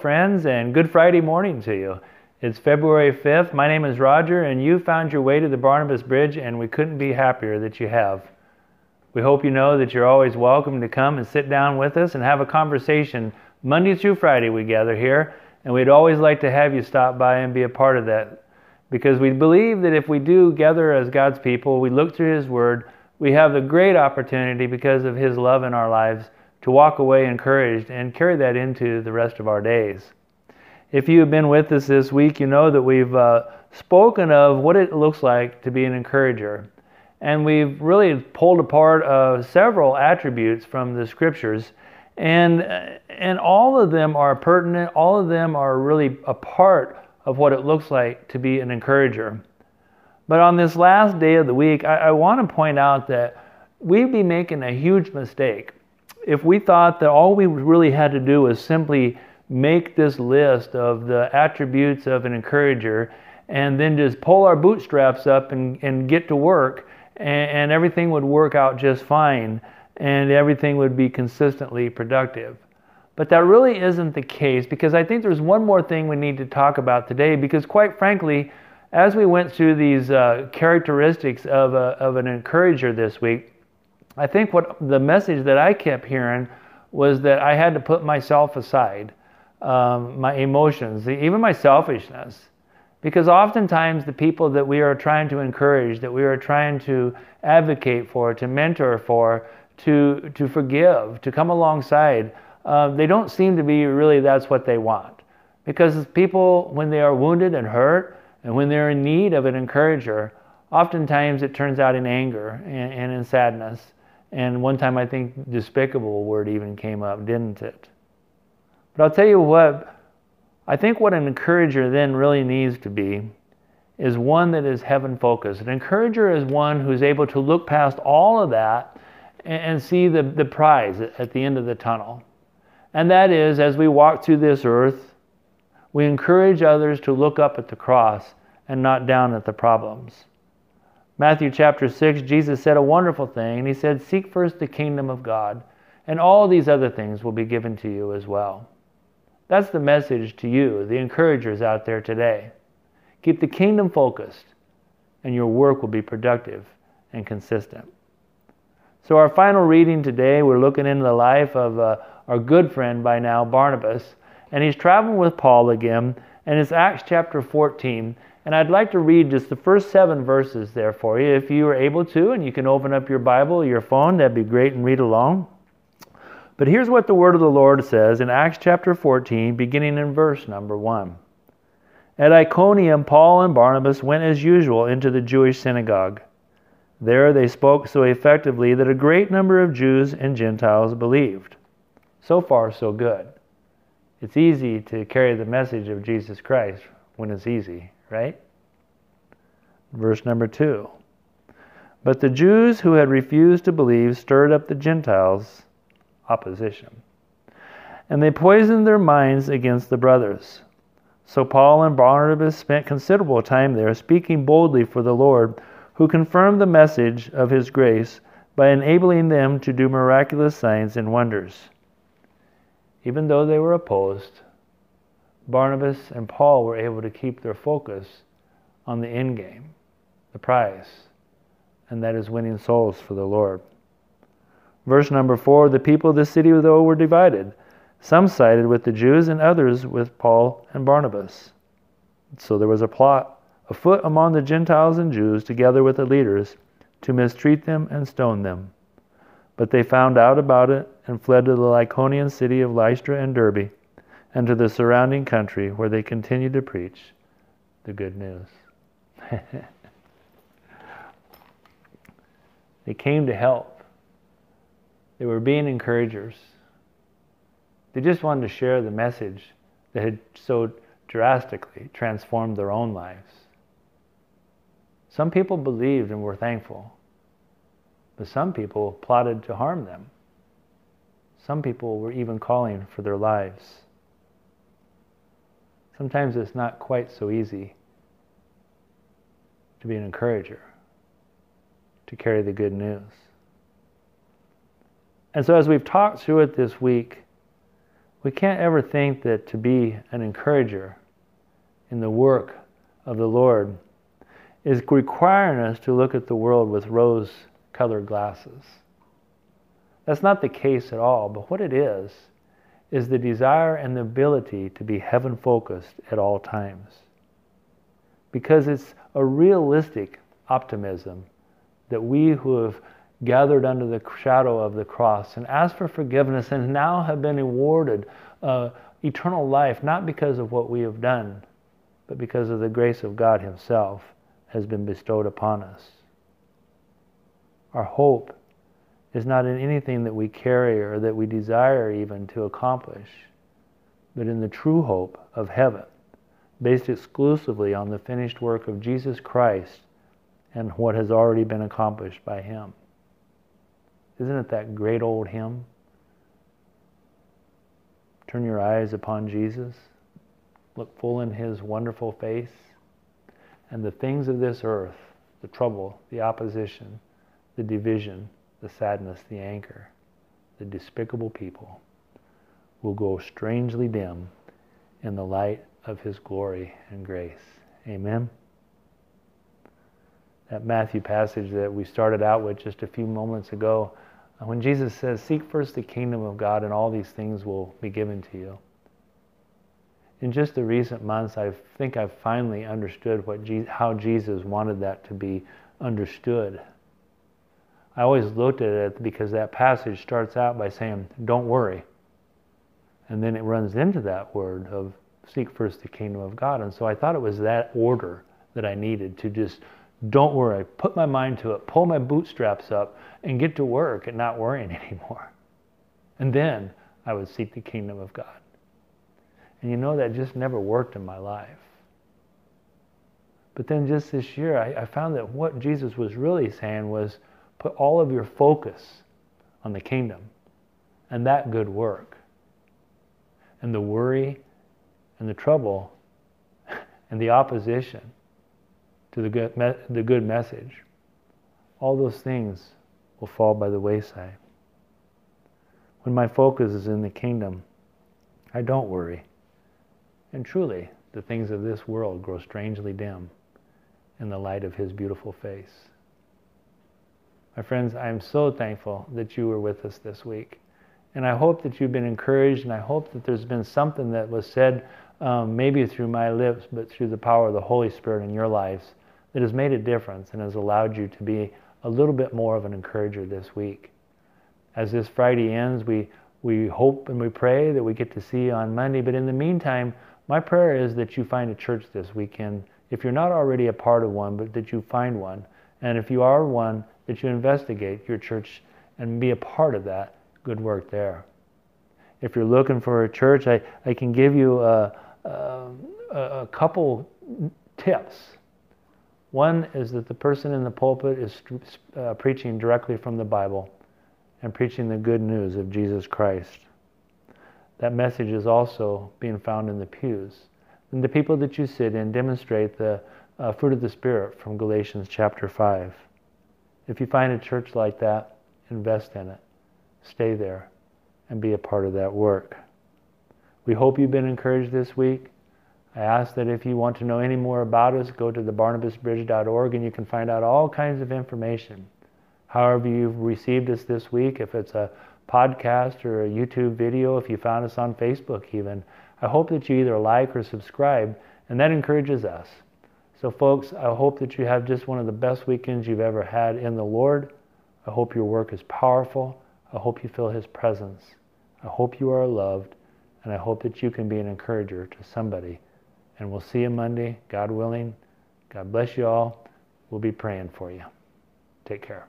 Friends, and good Friday morning to you. It's February 5th. My name is Roger, and you found your way to the Barnabas Bridge, and we couldn't be happier that you have. We hope you know that you're always welcome to come and sit down with us and have a conversation. Monday through Friday, we gather here, and we'd always like to have you stop by and be a part of that because we believe that if we do gather as God's people, we look through His Word, we have the great opportunity because of His love in our lives to walk away encouraged and carry that into the rest of our days. If you have been with us this week, you know that we've uh, spoken of what it looks like to be an encourager. And we've really pulled apart uh, several attributes from the scriptures. And, and all of them are pertinent, all of them are really a part of what it looks like to be an encourager. But on this last day of the week, I, I want to point out that we'd be making a huge mistake if we thought that all we really had to do was simply make this list of the attributes of an encourager and then just pull our bootstraps up and, and get to work and, and everything would work out just fine and everything would be consistently productive. But that really isn't the case because I think there's one more thing we need to talk about today because, quite frankly, as we went through these uh, characteristics of, a, of an encourager this week, I think what the message that I kept hearing was that I had to put myself aside, um, my emotions, even my selfishness. Because oftentimes the people that we are trying to encourage, that we are trying to advocate for, to mentor for, to, to forgive, to come alongside, uh, they don't seem to be really that's what they want. Because people, when they are wounded and hurt, and when they're in need of an encourager, oftentimes it turns out in anger and, and in sadness. And one time I think despicable word even came up, didn't it? But I'll tell you what, I think what an encourager then really needs to be is one that is heaven focused. An encourager is one who's able to look past all of that and, see the, the prize at the end of the tunnel. And that is, as we walk through this earth, we encourage others to look up at the cross and not down at the problems. Matthew chapter 6, Jesus said a wonderful thing, and he said, Seek first the kingdom of God, and all these other things will be given to you as well. That's the message to you, the encouragers out there today. Keep the kingdom focused, and your work will be productive and consistent. So, our final reading today, we're looking into the life of uh, our good friend by now, Barnabas, and he's traveling with Paul again, and it's Acts chapter 14. And I'd like to read just the first seven verses there for you if you are able to, and you can open up your Bible or your phone, that'd be great, and read along. But here's what the word of the Lord says in Acts chapter 14, beginning in verse number 1. At Iconium, Paul and Barnabas went as usual into the Jewish synagogue. There they spoke so effectively that a great number of Jews and Gentiles believed. So far, so good. It's easy to carry the message of Jesus Christ when it's easy, right? Verse number two. But the Jews who had refused to believe stirred up the Gentiles' opposition. And they poisoned their minds against the brothers. So Paul and Barnabas spent considerable time there, speaking boldly for the Lord, who confirmed the message of his grace by enabling them to do miraculous signs and wonders. Even though they were opposed, Barnabas and Paul were able to keep their focus on the end game, the prize, and that is winning souls for the Lord. Verse number four the people of the city, though, were divided. Some sided with the Jews and others with Paul and Barnabas. So there was a plot afoot among the Gentiles and Jews, together with the leaders, to mistreat them and stone them. But they found out about it and fled to the Lycaonian city of Lystra and Derbe and to the surrounding country where they continued to preach the good news. they came to help. They were being encouragers. They just wanted to share the message that had so drastically transformed their own lives. Some people believed and were thankful, but some people plotted to harm them. Some people were even calling for their lives. Sometimes it's not quite so easy to be an encourager, to carry the good news. And so, as we've talked through it this week, We can't ever think that to be an encourager in the work of the Lord is requiring us to look at the world with rose colored glasses. That's not the case at all, but what it is, is the desire and the ability to be heaven focused at all times. Because it's a realistic optimism that we who have gathered under the shadow of the cross and asked for forgiveness and now have been awarded uh, eternal life, not because of what we have done, but because of the grace of God Himself has been bestowed upon us. Our hope is not in anything that we carry or that we desire even to accomplish, but in the true hope of heaven, based exclusively on the finished work of Jesus Christ and what has already been accomplished by Him. Isn't it that great old hymn? Turn your eyes upon Jesus, look full in His wonderful face, and the things of this earth, the trouble, the opposition, the division, the sadness, the anger, the despicable people, will grow strangely dim in the light of His glory and grace. Amen that Matthew passage that we started out with just a few moments ago, uh, when Jesus says, Seek first the kingdom of God, and all these things will be given to you. In just the recent months, I think I've finally understood what how Jesus wanted that to be understood. I always looked at it because that passage starts out by saying, Don't worry. And then it runs into that word of seek first the kingdom of God. And so I thought it was that order that I needed to just don't worry. Put my mind to it. Pull my bootstraps up and get to work and not worrying anymore. And then I would seek the kingdom of God. And you know, that just never worked in my life. But then just this year, I, I found that what Jesus was really saying was put all of your focus on the kingdom and that good work. And the worry and the trouble and the opposition to the good, the good message, all those things will fall by the wayside. When my focus is in the kingdom, I don't worry. And truly, the things of this world grow strangely dim in the light of His beautiful face. My friends, I am so thankful that you were with us this week. And I hope that you've been encouraged, and I hope that there's been something that was said, um, maybe through my lips, but through the power of the Holy Spirit in your lives, that has made a difference and has allowed you to be a little bit more of an encourager this week. As this Friday ends, we, we hope and we pray that we get to see you on Monday. But in the meantime, my prayer is that you find a church this weekend. If you're not already a part of one, but that you find one. And if you are one, that you investigate your church and be a part of that good work there. If you're looking for a church, I, I can give you a, a, a couple tips one is that the person in the pulpit is uh, preaching directly from the Bible and preaching the good news of Jesus Christ. That message is also being found in the pews. And the people that you sit in demonstrate the uh, fruit of the Spirit from Galatians chapter 5. If you find a church like that, invest in it. Stay there and be a part of that work. We hope you've been encouraged this week. I ask that if you want to know any more about us, go to thebarnabasbridge.org and you can find out all kinds of information. However, you've received us this week, if it's a podcast or a YouTube video, if you found us on Facebook, even, I hope that you either like or subscribe, and that encourages us. So, folks, I hope that you have just one of the best weekends you've ever had in the Lord. I hope your work is powerful. I hope you feel His presence. I hope you are loved, and I hope that you can be an encourager to somebody and we'll see you Monday, God willing. God bless you all. We'll be praying for you. Take care.